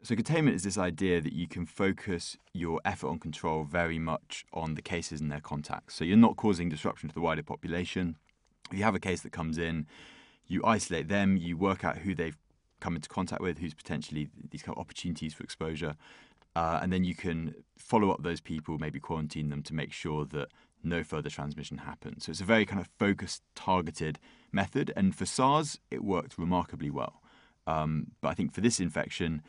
So, containment is this idea that you can focus your effort on control very much on the cases and their contacts. So, you're not causing disruption to the wider population. If you have a case that comes in, you isolate them, you work out who they've come into contact with, who's potentially these kind of opportunities for exposure, uh, and then you can follow up those people, maybe quarantine them to make sure that no further transmission happens. So, it's a very kind of focused, targeted method. And for SARS, it worked remarkably well. Um, but I think for this infection,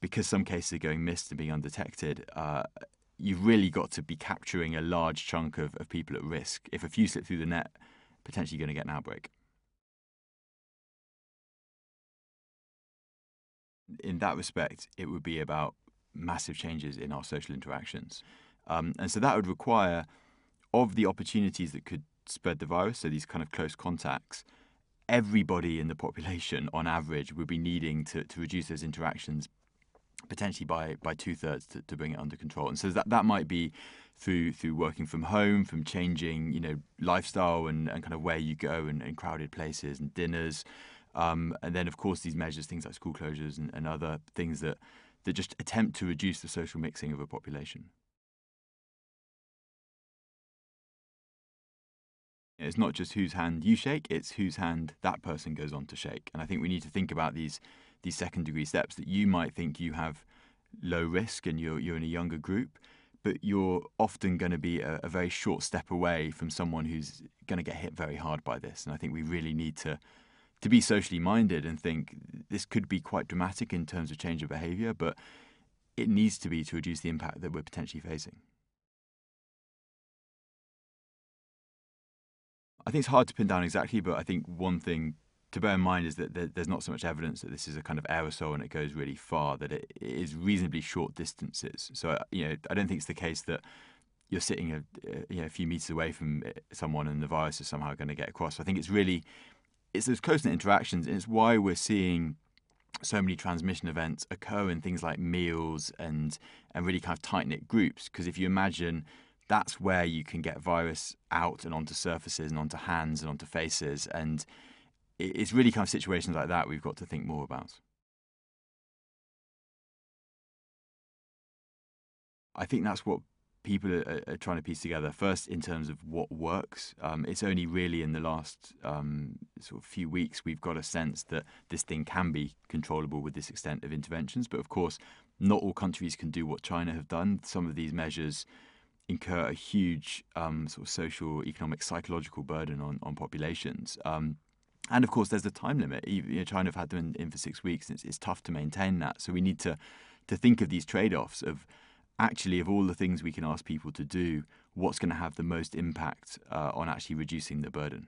because some cases are going missed and being undetected, uh, you've really got to be capturing a large chunk of, of people at risk. If a few slip through the net, potentially going to get an outbreak. In that respect, it would be about massive changes in our social interactions. Um, and so that would require, of the opportunities that could spread the virus, so these kind of close contacts, everybody in the population on average would be needing to, to reduce those interactions potentially by by two thirds to, to bring it under control. And so that that might be through through working from home, from changing you know lifestyle and, and kind of where you go and, and crowded places and dinners, um, and then of course these measures, things like school closures and, and other things that that just attempt to reduce the social mixing of a population. It's not just whose hand you shake; it's whose hand that person goes on to shake. And I think we need to think about these these second degree steps that you might think you have low risk and you're you're in a younger group, but you're often going to be a, a very short step away from someone who's going to get hit very hard by this. And I think we really need to to be socially minded and think this could be quite dramatic in terms of change of behaviour, but it needs to be to reduce the impact that we're potentially facing. I think it's hard to pin down exactly, but I think one thing to bear in mind is that there's not so much evidence that this is a kind of aerosol and it goes really far, that it is reasonably short distances. So, uh, you know, I don't think it's the case that you're sitting a, you know, a few meters away from someone and the virus is somehow going to get across. I think it's really, it's those close-knit interactions and it's why we're seeing so many transmission events occur in things like meals and, and really kind of tight-knit groups. Because if you imagine that's where you can get virus out and onto surfaces and onto hands and onto faces and it's really kind of situations like that we've got to think more about. I think that's what people are, are, trying to piece together. First, in terms of what works, um, it's only really in the last um, sort of few weeks we've got a sense that this thing can be controllable with this extent of interventions. But of course, not all countries can do what China have done. Some of these measures incur a huge um, sort of social, economic, psychological burden on on populations. And of course, there's the time limit. You know, China have had them in, in for six weeks, and it's, it's, tough to maintain that. So we need to to think of these trade-offs of actually of all the things we can ask people to do, what's going to have the most impact uh, on actually reducing the burden.